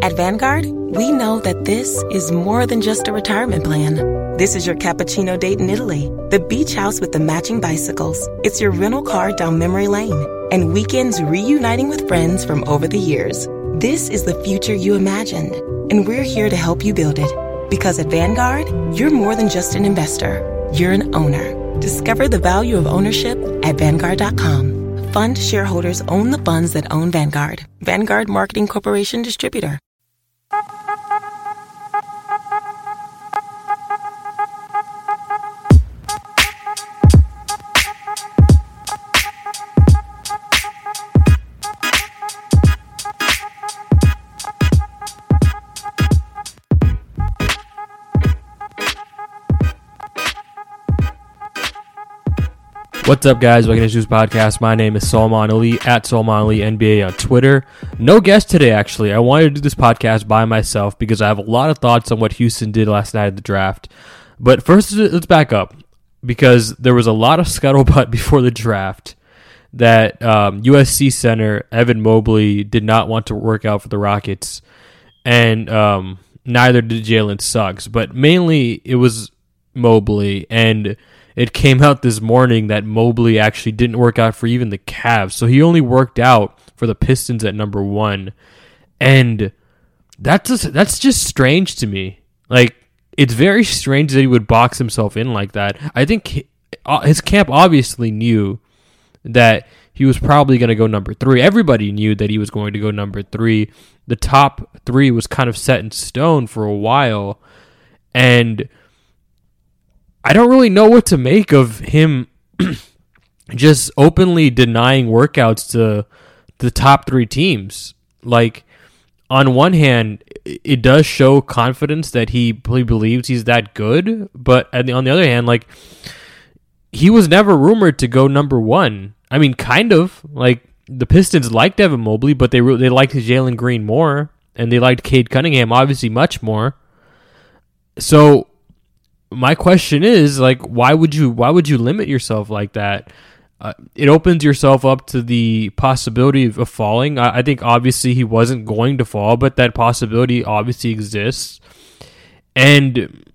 At Vanguard, we know that this is more than just a retirement plan. This is your cappuccino date in Italy, the beach house with the matching bicycles. It's your rental car down memory lane, and weekends reuniting with friends from over the years. This is the future you imagined, and we're here to help you build it. Because at Vanguard, you're more than just an investor, you're an owner. Discover the value of ownership at Vanguard.com. Fund shareholders own the funds that own Vanguard. Vanguard Marketing Corporation Distributor. What's up, guys? Welcome to Juice Podcast. My name is Salman Ali at Salman Ali NBA on Twitter. No guest today, actually. I wanted to do this podcast by myself because I have a lot of thoughts on what Houston did last night at the draft. But first, let's back up because there was a lot of scuttlebutt before the draft that um, USC center Evan Mobley did not want to work out for the Rockets, and um, neither did Jalen Suggs. But mainly, it was Mobley and it came out this morning that Mobley actually didn't work out for even the Cavs. So he only worked out for the Pistons at number one. And that's just, that's just strange to me. Like, it's very strange that he would box himself in like that. I think uh, his camp obviously knew that he was probably going to go number three. Everybody knew that he was going to go number three. The top three was kind of set in stone for a while. And I don't really know what to make of him just openly denying workouts to the top three teams. Like, on one hand, it does show confidence that he, believes he's that good, but on the other hand, like, he was never rumored to go number one. I mean, kind of like the Pistons liked Evan Mobley, but they they liked Jalen Green more, and they liked Cade Cunningham obviously much more. So my question is like why would you why would you limit yourself like that? Uh, it opens yourself up to the possibility of, falling. I, I, think obviously he wasn't going to fall but that possibility obviously exists. And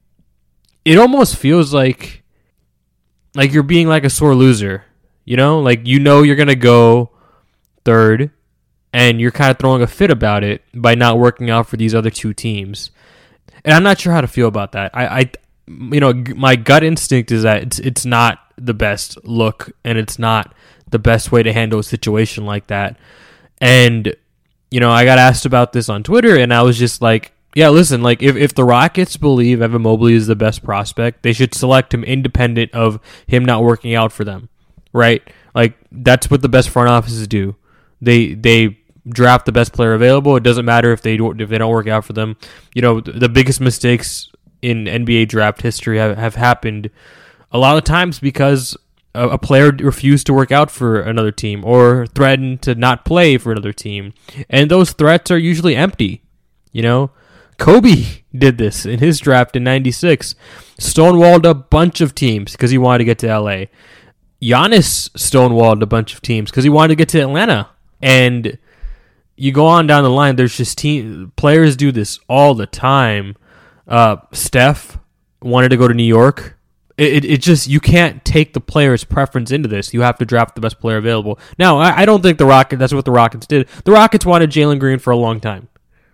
it almost feels like like you're being like a sore loser you know? Like you know you're gonna go third and you're kind of throwing a fit about it by not working out for these other two teams. And I'm not sure how to feel about that. I, I you know, my gut instinct is that it's it's not the best look and it's not the best way to handle a situation like that. And you know, I got asked about this on Twitter and I was just like, yeah, listen, like if, if the Rockets believe Evan Mobley is the best prospect, they should select him independent of him not working out for them. Right? Like that's what the best front offices do. They they draft the best player available. It doesn't matter if they don't if they don't work out for them. You know, the biggest mistakes in NBA draft history have, have happened a lot of times because a, a, player refused to work out for another team or threatened to not play for another team. And those threats are usually empty. You know, Kobe did this in his draft in 96. Stonewalled a bunch of teams because he wanted to get to LA. Giannis stonewalled a bunch of teams because he wanted to get to Atlanta. And you go on down the line, there's just team players do this all the time uh, Steph wanted to go to New York. It, it, it, just you can't take the player's preference into this. You have to draft the best player available. Now, I, I don't think the Rockets. That's what the Rockets did. The Rockets wanted Jalen Green for a long time,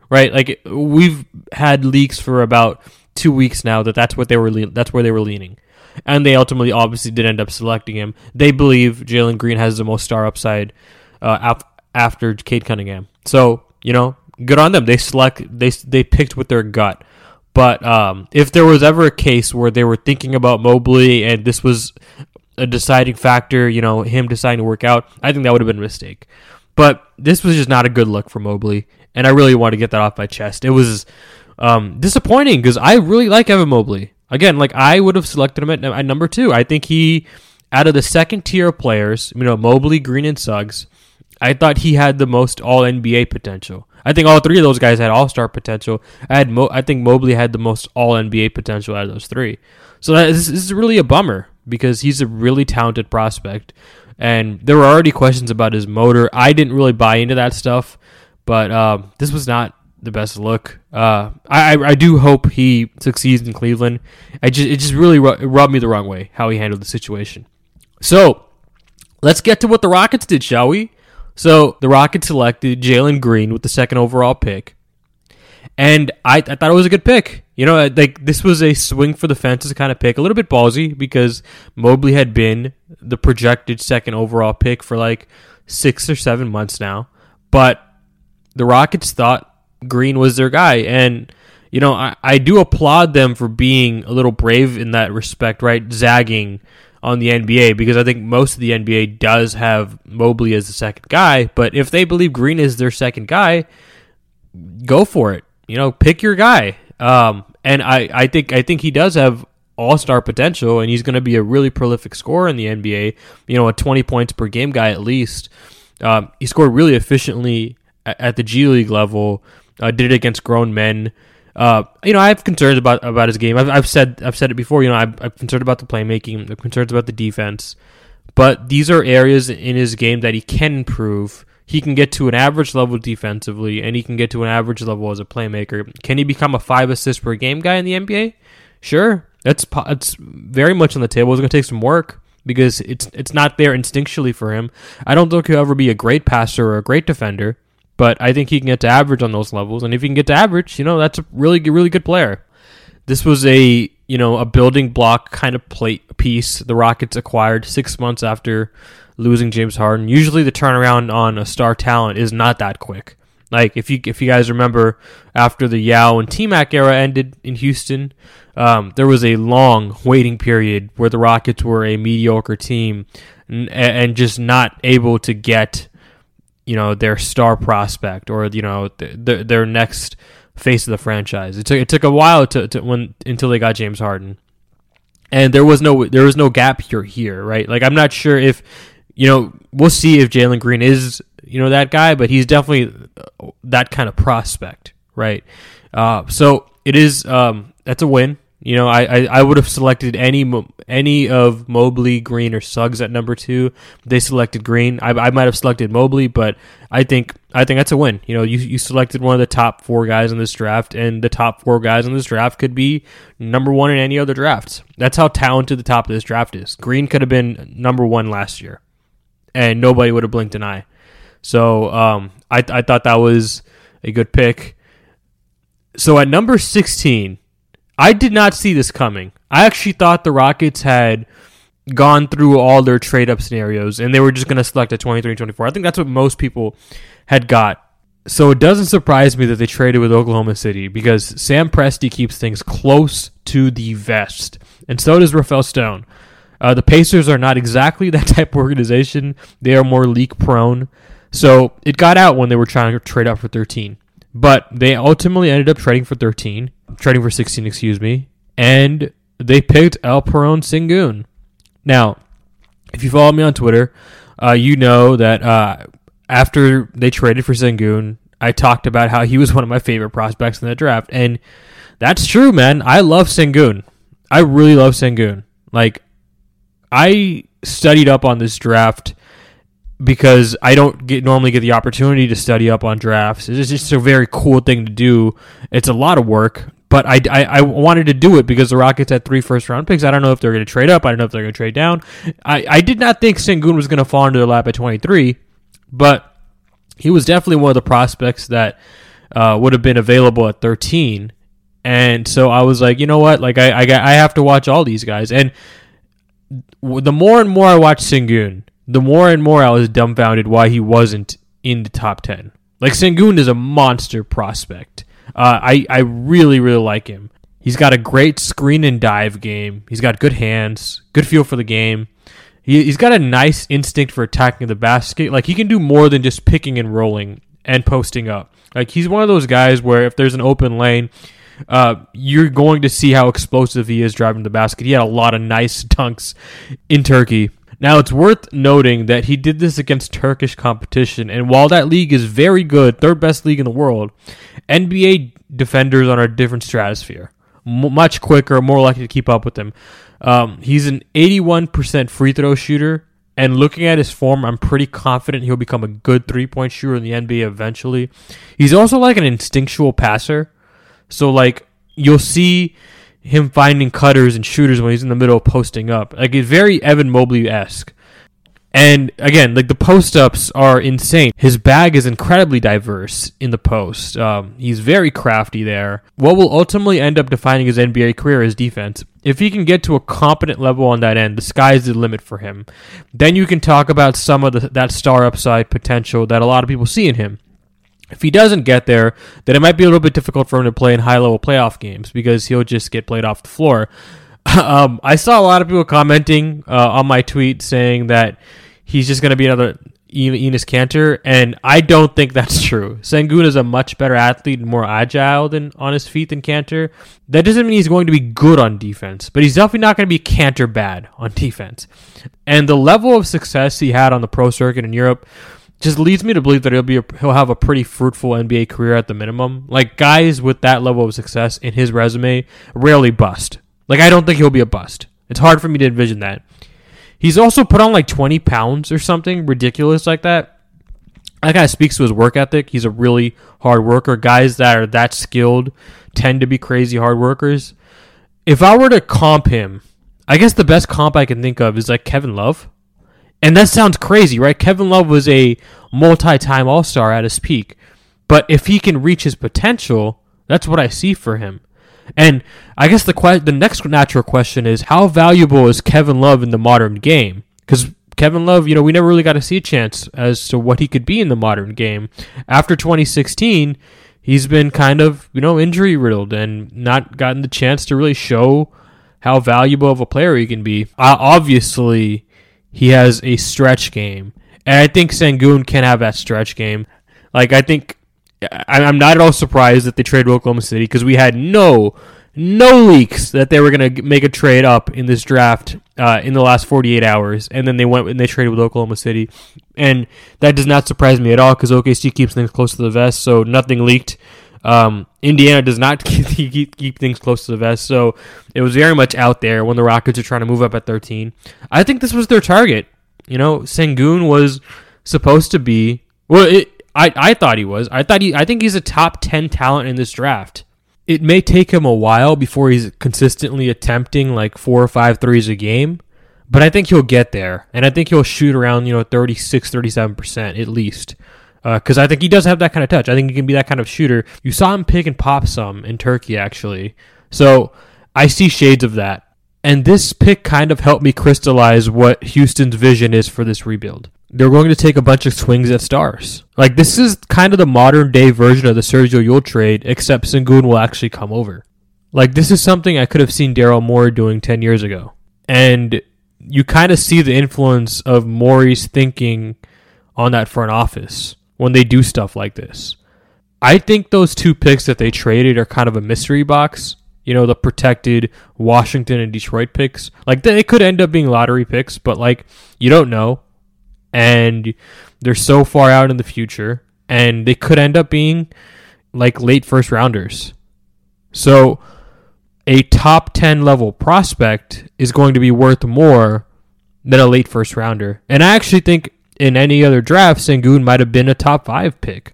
right? Like we've had leaks for about two weeks now that that's what they were. Le- that's where they were leaning, and they ultimately obviously did end up selecting him. They believe Jalen Green has the most star upside uh, after Cade Cunningham. So you know, good on them. They select. They they picked with their gut. But um, if there was ever a case where they were thinking about Mobley and this was a deciding factor, you know, him deciding to work out, I think that would have been a mistake. But this was just not a good look for Mobley, and I really want to get that off my chest. It was um, disappointing because I really like Evan Mobley. Again, like I would have selected him at, at number two. I think he, out of the second tier of players, you know, Mobley, Green, and Suggs, I thought he had the most All NBA potential. I think all three of those guys had All Star potential. I had Mo- I think Mobley had the most All NBA potential out of those three. So this, is really a bummer because he's a really talented prospect, and there were already questions about his motor. I didn't really buy into that stuff, but um, this was not the best look. Uh, I I do hope he succeeds in Cleveland. I just it just really rubbed me the wrong way how he handled the situation. So let's get to what the Rockets did, shall we? So the Rockets selected Jalen Green with the second overall pick, and I, I thought it was a good pick. You know, like this was a swing for the fences kind of pick, a little bit ballsy because Mobley had been the projected second overall pick for like six or seven months now, but the Rockets thought Green was their guy, and you know I, I do applaud them for being a little brave in that respect, right? Zagging on the NBA because I think most of the NBA does have Mobley as the second guy. But if they believe Green is their second guy, go for it. You know, pick your guy. Um, and I, I think I think he does have all star potential, and he's going to be a really prolific scorer in the NBA. You know, a twenty points per game guy at least. Um, he scored really efficiently at, at the G League level. Uh, did it against grown men. Uh, you know, I have concerns about about his game. I've, I've said I've said it before. You know, I'm, I'm concerned about the playmaking. I'm concerned about the defense. But these are areas in his game that he can improve. He can get to an average level defensively, and he can get to an average level as a playmaker. Can he become a five assist per game guy in the NBA? Sure, that's it's very much on the table. It's going to take some work because it's it's not there instinctually for him. I don't think he'll ever be a great passer or a great defender, but I think he can get to average on those levels. And if he can get to average, you know, that's a really, really good player. This was a, you know, a building block kind of plate piece the Rockets acquired six months after losing James Harden. Usually the turnaround on a star talent is not that quick. Like if you if you guys remember after the Yao and T Mac era ended in Houston, um, there was a long waiting period where the Rockets were a mediocre team and, and just not able to get you know their star prospect or you know the, their next face of the franchise. It took it took a while to, to when until they got James Harden, and there was no there was no gap here here right. Like I'm not sure if you know we'll see if Jalen Green is you know that guy, but he's definitely that kind of prospect, right? Uh, so it is um, that's a win. You know, I, I, I, would have selected any any of Mobley, Green, or Suggs at number two. They selected Green. I, I might have selected Mobley, but I think I think that's a win. You know, you, you selected one of the top four guys in this draft, and the top four guys in this draft could be number one in any other drafts. That's how talented the top of this draft is. Green could have been number one last year, and nobody would have blinked an eye. So um, I I thought that was a good pick. So at number sixteen. I did not see this coming. I actually thought the Rockets had gone through all their trade up scenarios and they were just going to select a 23 24. I think that's what most people had got. So it doesn't surprise me that they traded with Oklahoma City because Sam Presti keeps things close to the vest. And so does Rafael Stone. Uh, the Pacers are not exactly that type of organization. They are more leak prone. So it got out when they were trying to trade up for 13. But they ultimately ended up trading for 13 trading for 16, excuse me, and they picked Alperen Sengun. Now, if you follow me on Twitter, uh, you know that uh, after they traded for Sengun, I talked about how he was one of my favorite prospects in the draft, and that's true, man. I love Sengun. I really love Sengun. Like, I studied up on this draft because I don't get normally get the opportunity to study up on drafts. It's just a very cool thing to do. It's a lot of work, but I, I, I, wanted to do it because the Rockets had three first round picks. I don't know if they're going to trade up. I don't know if they're going to trade down. I, I did not think Sengun was going to fall into their lap at 23, but he was definitely one of the prospects that uh, would have been available at 13. And so I was like, you know what? Like I, I, I have to watch all these guys. And the more and more I watch Sengun, the more and more I was dumbfounded why he wasn't in the top 10. Like Sengun is a monster prospect. Uh, I I really really like him. He's got a great screen and dive game. He's got good hands, good feel for the game. He, he's got a nice instinct for attacking the basket. Like he can do more than just picking and rolling and posting up. Like he's one of those guys where if there's an open lane, uh, you're going to see how explosive he is driving the basket. He had a lot of nice dunks in Turkey. Now, it's worth noting that he did this against Turkish competition, and while that league is very good, third best league in the world, NBA defenders are on a different stratosphere. M- much quicker, more likely to keep up with them. Um, he's an 81% free throw shooter, And looking at his form, I'm pretty confident he'll become a good three point shooter in the NBA eventually. He's also like an instinctual passer. So, like, you'll see him finding cutters and shooters when he's in the middle of posting up. Like, it's very Evan Mobley esque. And again, like the post ups are insane. His bag is incredibly diverse in the post. Um, he's very crafty there. What will ultimately end up defining his NBA career is defense. If he can get to a competent level on that end, the sky's the limit for him. Then you can talk about some of the, that star upside potential that a lot of people see in him. If he doesn't get there, then it might be a little bit difficult for him to play in high level playoff games because he'll just get played off the floor. um, I saw a lot of people commenting uh, on my tweet saying that he's just going to be another Enes Kanter, and I don't think that's true. Sengun is a much better athlete and more agile than on his feet than Kanter. That doesn't mean he's going to be good on defense, but he's definitely not going to be Kanter bad on defense. And the level of success he had on the pro circuit in Europe just leads me to believe that he'll be a, he'll have a pretty fruitful NBA career at the minimum. Like guys with that level of success in his resume rarely bust. Like I don't think he'll be a bust. It's hard for me to envision that. He's also put on like 20 pounds or something ridiculous like that. That guy speaks to his work ethic. He's a really hard worker. Guys that are that skilled tend to be crazy hard workers. If I were to comp him, I guess the best comp I can think of is like Kevin Love. And that sounds crazy, right? Kevin Love was a multi time All Star at his peak. But if he can reach his potential, that's what I see for him. And I guess the que- the next natural question is how valuable is Kevin Love in the modern game? Because Kevin Love, you know, we never really got to see a chance as to what he could be in the modern game. After 2016, he's been kind of, you know, injury riddled and not gotten the chance to really show how valuable of a player he can be. Uh, obviously, he has a stretch game. And I think Sengun can have that stretch game. Like, I think I'm not at all surprised that they traded Oklahoma City because we had no no leaks that they were going to make a trade up in this draft uh, in the last 48 hours, and then they went and they traded with Oklahoma City, and that does not surprise me at all because OKC keeps things close to the vest, so nothing leaked. Um, Indiana does not keep, keep, keep things close to the vest, so it was very much out there when the Rockets are trying to move up at 13. I think this was their target. You know, Sengun was supposed to be well. It, I, I thought he was. I thought he. I think he's a top ten talent in this draft. It may take him a while before he's consistently attempting like four or five threes a game, but I think he'll get there, and I think he'll shoot around you know 36, 37 percent at least. Because uh, I think he does have that kind of touch. I think he can be that kind of shooter. You saw him pick and pop some in Turkey actually, so I see shades of that. And this pick kind of helped me crystallize what Houston's vision is for this rebuild they're going to take a bunch of swings at stars. Like this is kind of the modern day version of the Sergio Llull trade, except Sengun will actually come over. Like this is something I could have seen Daryl Morey doing ten years ago, and you kind of see the influence of Morey's thinking on that front office when they do stuff like this. I think those two picks that they traded are kind of a mystery box. You know, the protected Washington and Detroit picks. Like they could end up being lottery picks, but like you don't know and they're so far out in the future, and they could end up being like late first rounders. So a top 10 level prospect is going to be worth more than a late first rounder. And I actually think in any other draft, Sengun might have been a top five pick.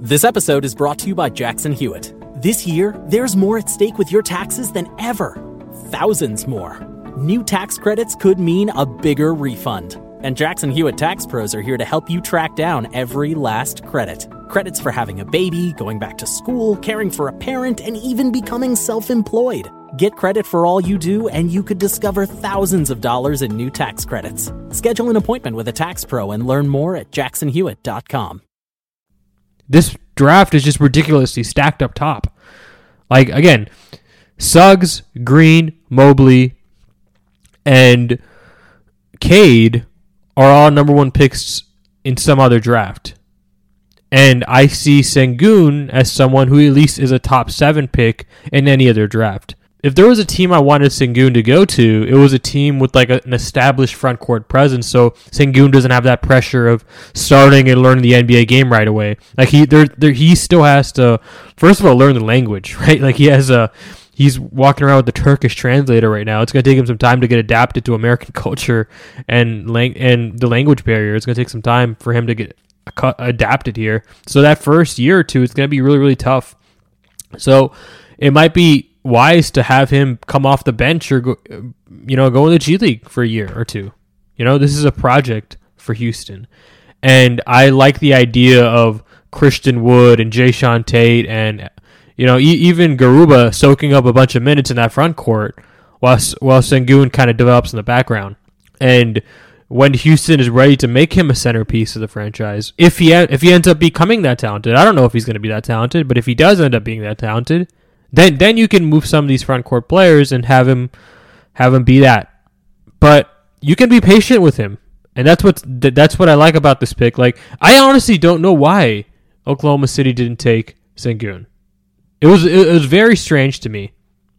This episode is brought to you by Jackson Hewitt. This year, there's more at stake with your taxes than ever. Thousands more. New tax credits could mean a bigger refund. And Jackson Hewitt Tax Pros are here to help you track down every last credit. Credits for having a baby, going back to school, caring for a parent, and even becoming self employed. Get credit for all you do, and you could discover thousands of dollars in new tax credits. Schedule an appointment with a tax pro and learn more at jacksonhewitt.com. This draft is just ridiculously stacked up top. Like, again, Suggs, Green, Mobley, and Cade are all number one picks in some other draft. And I see Sengun as someone who at least is a top seven pick in any other draft. If there was a team I wanted Sengun to go to, it was a team with like an established front court presence. So Sengun doesn't have that pressure of starting and learning the NBA game right away. Like he, there, there, he still has to, first of all, learn the language, right? Like he has a, he's walking around with the Turkish translator right now. It's going to take him some time to get adapted to American culture and lang- and the language barrier. It's going to take some time for him to get adapted here. So that first year or two is going to be really really tough. So it might be wise to have him come off the bench or go, you know go in the G League for a year or two. You know, this is a project for Houston. And I like the idea of Christian Wood and Jae'Sean Tate and you know, e- even Garuba soaking up a bunch of minutes in that front court while while Sengun kind of develops in the background. And when Houston is ready to make him a centerpiece of the franchise, if he if he ends up becoming that talented, I don't know if he's going to be that talented, but if he does end up being that talented, then then you can move some of these front court players and have him have him be that. But you can be patient with him, and that's what that's what I like about this pick. Like I honestly don't know why Oklahoma City didn't take Sengun. It was it was very strange to me.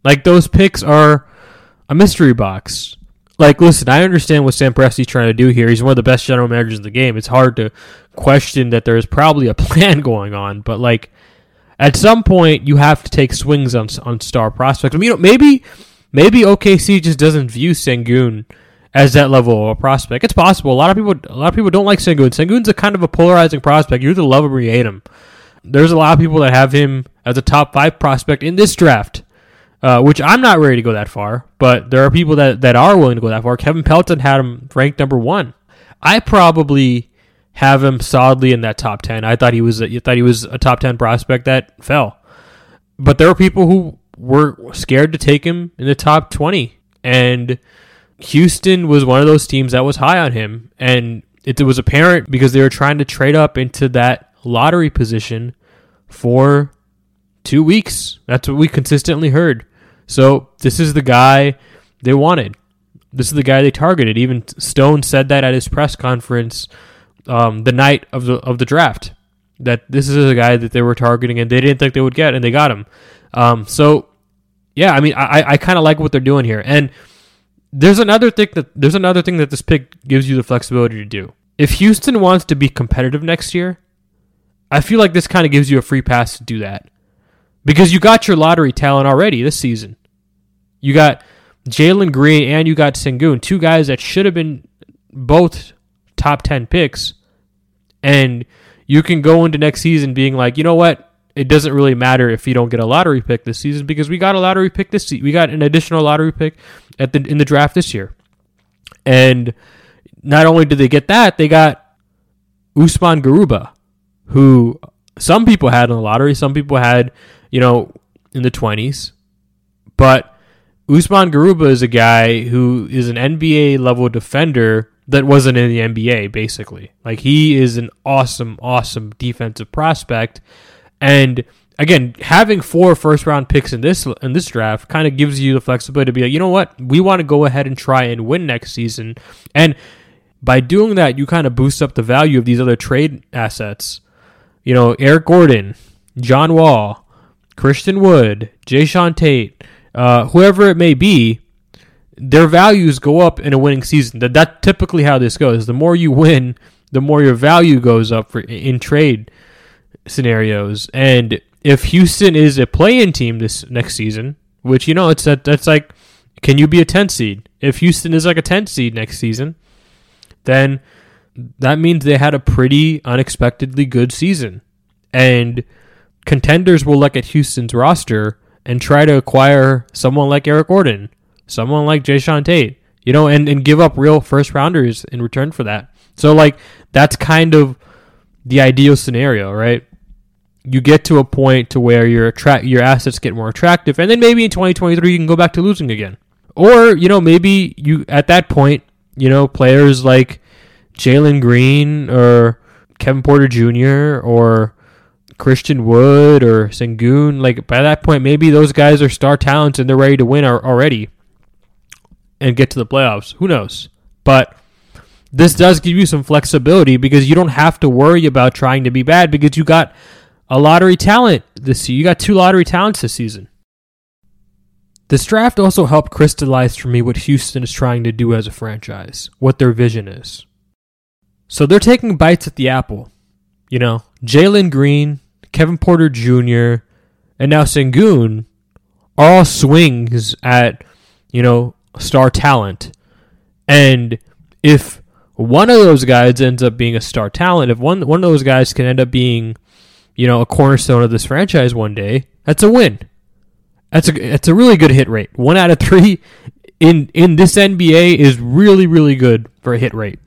Like those picks are a mystery box. Like, listen, I understand what Sam Presti's trying to do here. He's one of the best general managers in the game. It's hard to question that there's probably a plan going on, but like at some point you have to take swings on on star prospects. I mean, you know, maybe maybe OKC just doesn't view Sengun as that level of a prospect. It's possible. A lot of people a lot of people don't like Sengun. Sengun's a kind of a polarizing prospect. You either love him or you hate him. There's a lot of people that have him as a top five prospect in this draft, uh, which I'm not ready to go that far, but there are people that, that are willing to go that far. Kevin Pelton had him ranked number one. I probably have him solidly in that top ten. I thought he was a, thought he was a top ten prospect that fell, but there were people who were scared to take him in the top twenty, and Houston was one of those teams that was high on him, and it, it was apparent because they were trying to trade up into that lottery position for two weeks. That's what we consistently heard. So this is the guy they wanted. This is the guy they targeted. Even Stone said that at his press conference um, the night of the of the draft that this is a guy that they were targeting and they didn't think they would get and they got him. Um, so yeah, I mean, I, I kind of like what they're doing here. And there's another thing that there's another thing that this pick gives you the flexibility to do. If Houston wants to be competitive next year, I feel like this kind of gives you a free pass to do that because you got your lottery talent already this season. You got Jalen Green and you got Sengun, two guys that should have been both top 10 picks. And you can go into next season being like, you know what? It doesn't really matter if you don't get a lottery pick this season because we got a lottery pick this season. We got an additional lottery pick at the in the draft this year. And not only did they get that, they got Usman Garuba, who some people had in the lottery, some people had, you know, in the 20s. But Usman Garuba is a guy who is an NBA level defender that wasn't in the NBA, basically. Like, he is an awesome, awesome defensive prospect. And again, having four first round picks in this in this draft kind of gives you the flexibility to be like, you know what, we want to go ahead and try and win next season. And by doing that, you kind of boost up the value of these other trade assets you know, Eric Gordon, John Wall, Christian Wood, Jae'Sean Tate, uh, whoever it may be, their values go up in a winning season. That that's typically how this goes. The more you win, the more your value goes up for in trade scenarios. And if Houston is a play-in team this next season, which you know it's that that's like, can you be a 10 seed? If Houston is like a 10 seed next season, then that means they had a pretty unexpectedly good season. And contenders will look at Houston's roster and try to acquire someone like Eric Gordon, someone like Jae'Sean Tate, you know, and, and give up real first rounders in return for that. So, like, that's kind of the ideal scenario, right? You get to a point to where your attract your assets get more attractive, and then maybe in 2023 you can go back to losing again. Or, you know, maybe you at that point, you know, players like Jalen Green or Kevin Porter Jr. or Christian Wood or Sengun. Like by that point, maybe those guys are star talents and they're ready to win already and get to the playoffs. Who knows? But this does give you some flexibility because you don't have to worry about trying to be bad because you got a lottery talent this year. You got two lottery talents this season. This draft also helped crystallize for me what Houston is trying to do as a franchise, what their vision is. So they're taking bites at the apple. You know, Jalen Green, Kevin Porter Jr., and now Sengun are all swings at, you know, star talent. And if one of those guys ends up being a star talent, if one one of those guys can end up being, you know, a cornerstone of this franchise one day, that's a win. That's a that's a really good hit rate. One out of three in in this NBA is really really good for a hit rate.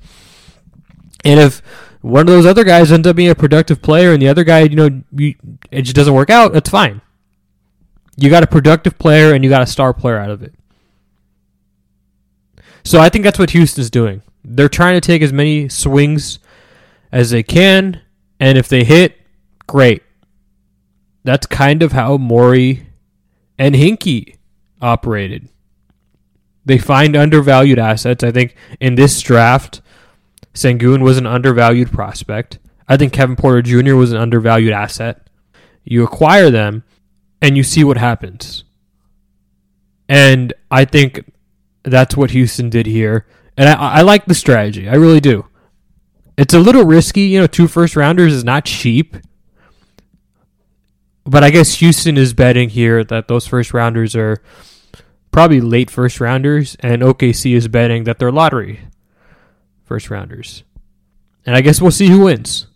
And if one of those other guys ends up being a productive player, and the other guy, you know, you, it just doesn't work out, that's fine. You got a productive player, and you got a star player out of it. So I think that's what Houston's doing. They're trying to take as many swings as they can, and if they hit, great. That's kind of how Morey and Hinkie operated. They find undervalued assets. I think in this draft, Sengun was an undervalued prospect. I think Kevin Porter Jr. was an undervalued asset. You acquire them and you see what happens. And I think that's what Houston did here. And I, I like the strategy. I really do. It's a little risky. You know, two first rounders is not cheap. But I guess Houston is betting here that those first rounders are probably late first rounders, and OKC is betting that they're lottery first rounders. And I guess we'll see who wins.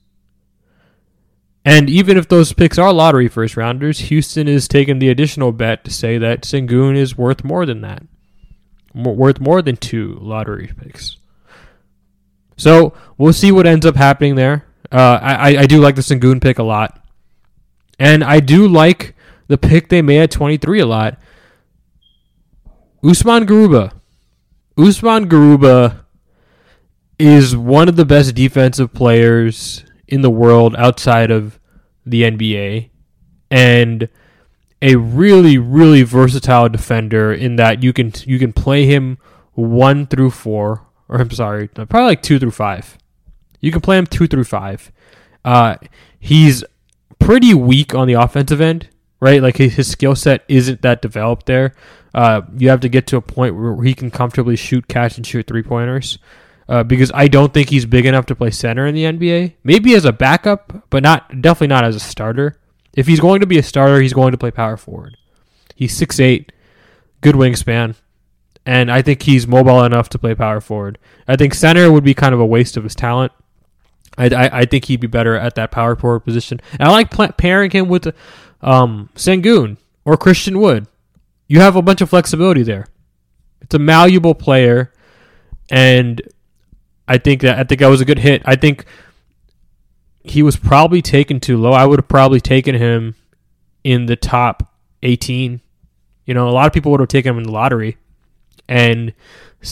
And even if those picks are lottery first rounders, Houston is taking the additional bet to say that Sengun is worth more than that. worth more than two lottery picks. So we'll see what ends up happening there. Uh, I, I do like the Sengun pick a lot. And I do like the pick they made at 23 a lot. Usman Garuba. Usman Garuba is one of the best defensive players in the world outside of the NBA and a really really versatile defender in that you can you can play him 1 through 4 or I'm sorry, probably like 2 through 5. You can play him 2 through 5. Uh, he's pretty weak on the offensive end, right? Like his, his skill set isn't that developed there. Uh, you have to get to a point where he can comfortably shoot, catch, and shoot three pointers uh, because I don't think he's big enough to play center in the NBA. Maybe as a backup, but not definitely not as a starter. If he's going to be a starter, he's going to play power forward. He's six eight, good wingspan, and I think he's mobile enough to play power forward. I think center would be kind of a waste of his talent. I, I, I think he'd be better at that power forward position. And I like pairing him with um, Sengun or Christian Wood. You have a bunch of flexibility there. It's a malleable player, and I think that I think that was a good hit. I think he was probably taken too low. I would have probably taken him in the top 18. You know, a lot of people would have taken him in the lottery, and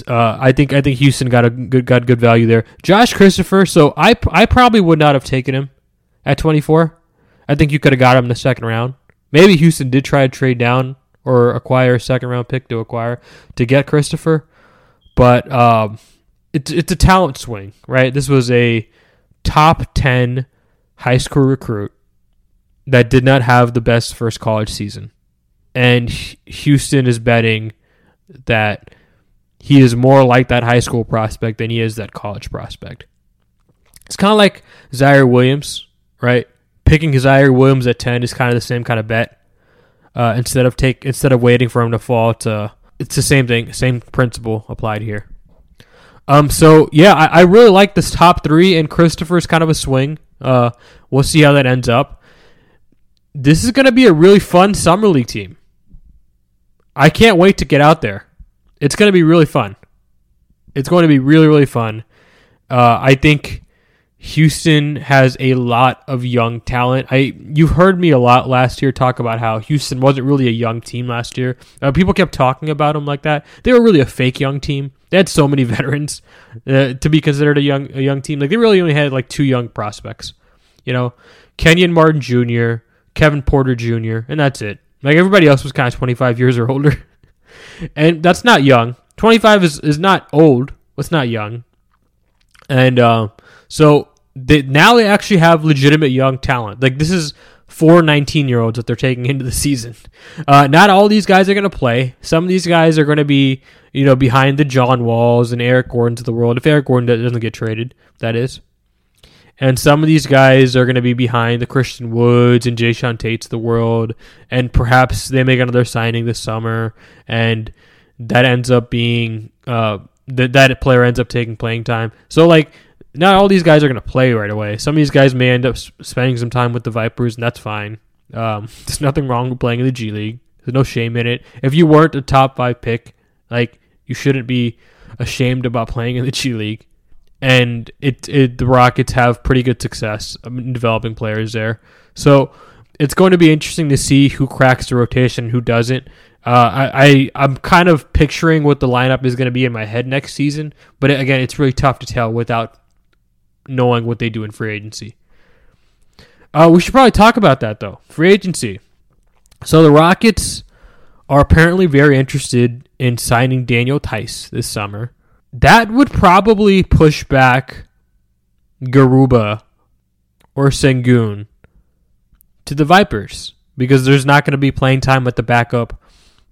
uh, I think I think Houston got a good got good value there. Josh Christopher. So I I probably would not have taken him at 24. I think you could have got him in the second round. Maybe Houston did try to trade down or acquire a second round pick to acquire to get Christopher, but. Um, it's it's a talent swing, right? This was a top 10 high school recruit that did not have the best first college season. And Houston is betting that he is more like that high school prospect than he is that college prospect. It's kind of like Ziaire Williams, right? Picking Ziaire Williams at 10 is kind of the same kind of bet. Uh, instead of take instead of waiting for him to fall to it's the same thing, same principle applied here. Um, so yeah, I, I really like this top three, and Christopher's kind of a swing. Uh, we'll see how that ends up. This is going to be a really fun summer league team. I can't wait to get out there. It's going to be really fun. It's going to be really really fun. Uh, I think Houston has a lot of young talent. I you've heard me a lot last year talk about how Houston wasn't really a young team last year. Uh, people kept talking about them like that. They were really a fake young team. They had so many veterans uh, to be considered a young a young team. Like they really only had like two young prospects. You know, Kenyon Martin Jr., Kevin Porter Jr., and that's it. Like everybody else was kind of 25 years or older. and that's not young. 25 is, is not old. It's not young. And uh, so they, now they actually have legitimate young talent. Like this is four 19 year olds that they're taking into the season. Uh, not all these guys are going to play. Some of these guys are going to be, you know, behind the John Walls and Eric Gordons of the world. If Eric Gordon doesn't get traded, that is. And some of these guys are going to be behind the Christian Woods and Jae'Sean Tate's of the world. And perhaps they make another signing this summer. And that ends up being, uh, that, that player ends up taking playing time. So, like, not all these guys are going to play right away. Some of these guys may end up spending some time with the Vipers, and that's fine. Um, there's nothing wrong with playing in the G League. There's no shame in it. If you weren't a top five pick, like, you shouldn't be ashamed about playing in the G League and it, it the Rockets have pretty good success in developing players there. So it's going to be interesting to see who cracks the rotation, and who doesn't. Uh, I, I am kind of picturing what the lineup is going to be in my head next season, but again, it's really tough to tell without knowing what they do in free agency. Uh, we should probably talk about that though. Free agency. So the Rockets are apparently very interested in signing Daniel Theis this summer that would probably push back Garuba or Sengun to the Vipers because there's not going to be playing time at the backup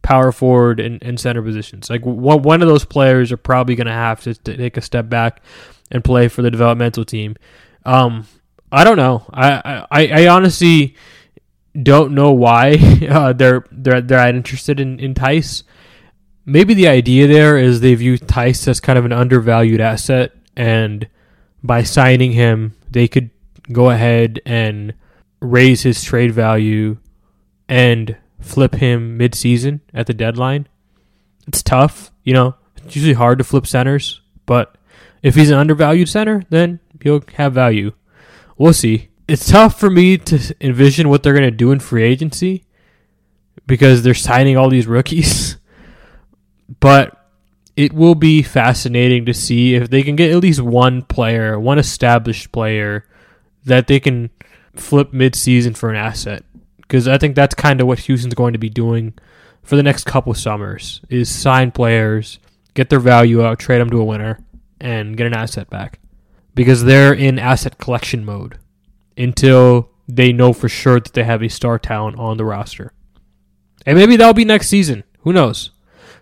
power forward and, and center positions. Like one, one of those players are probably going to have to take a step back and play for the developmental team. Um, I don't know. I, I, I honestly don't know why uh, they're they're they're interested in in Theis maybe the idea there is they view Theis as kind of an undervalued asset, and by signing him, they could go ahead and raise his trade value and flip him mid-season at the deadline. It's tough, you know. It's usually hard to flip centers, but if he's an undervalued center, then he'll have value. We'll see. It's tough for me to envision what they're going to do in free agency because they're signing all these rookies. But it will be fascinating to see if they can get at least one player, one established player that they can flip mid-season for an asset. Because I think that's kind of what Houston's going to be doing for the next couple of summers is sign players, get their value out, trade them to a winner, and get an asset back. Because they're in asset collection mode until they know for sure that they have a star talent on the roster. And maybe that'll be next season. Who knows?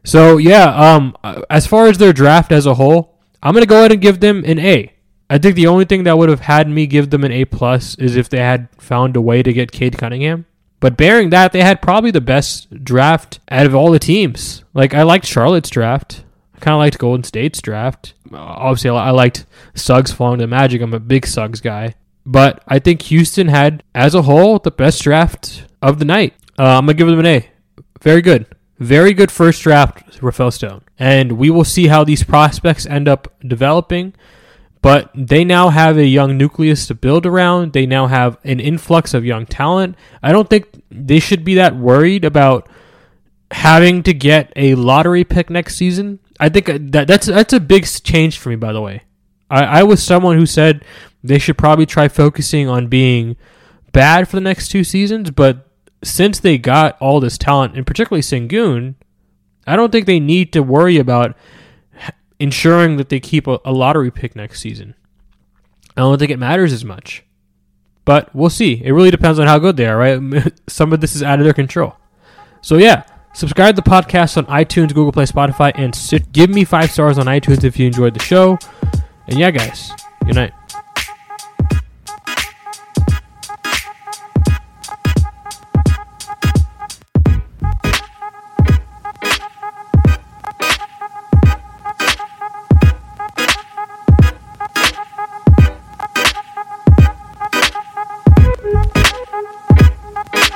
So yeah, um, as far as their draft as a whole, I'm gonna go ahead and give them an A. I think the only thing that would have had me give them an A plus is if they had found a way to get Cade Cunningham. But bearing that, they had probably the best draft out of all the teams. Like I liked Charlotte's draft. Kind of liked Golden State's draft. Obviously, I liked Suggs falling to Magic. I'm a big Suggs guy. But I think Houston had, as a whole, the best draft of the night. Uh, I'm gonna give them an A. Very good. Very good first draft, Rafael Stone. And we will see how these prospects end up developing. But they now have a young nucleus to build around. They now have an influx of young talent. I don't think they should be that worried about having to get a lottery pick next season. I think uh, that that's that's a big change for me, by the way. I, I was someone who said they should probably try focusing on being bad for the next two seasons, but since they got all this talent, and particularly Sengun, I don't think they need to worry about ensuring that they keep a, a, lottery pick next season. I don't think it matters as much. But we'll see. It really depends on how good they are, right? Some of this is out of their control. So, yeah, subscribe to the podcast on iTunes, Google Play, Spotify, and sit, give me five stars on iTunes if you enjoyed the show. And yeah, guys, good night.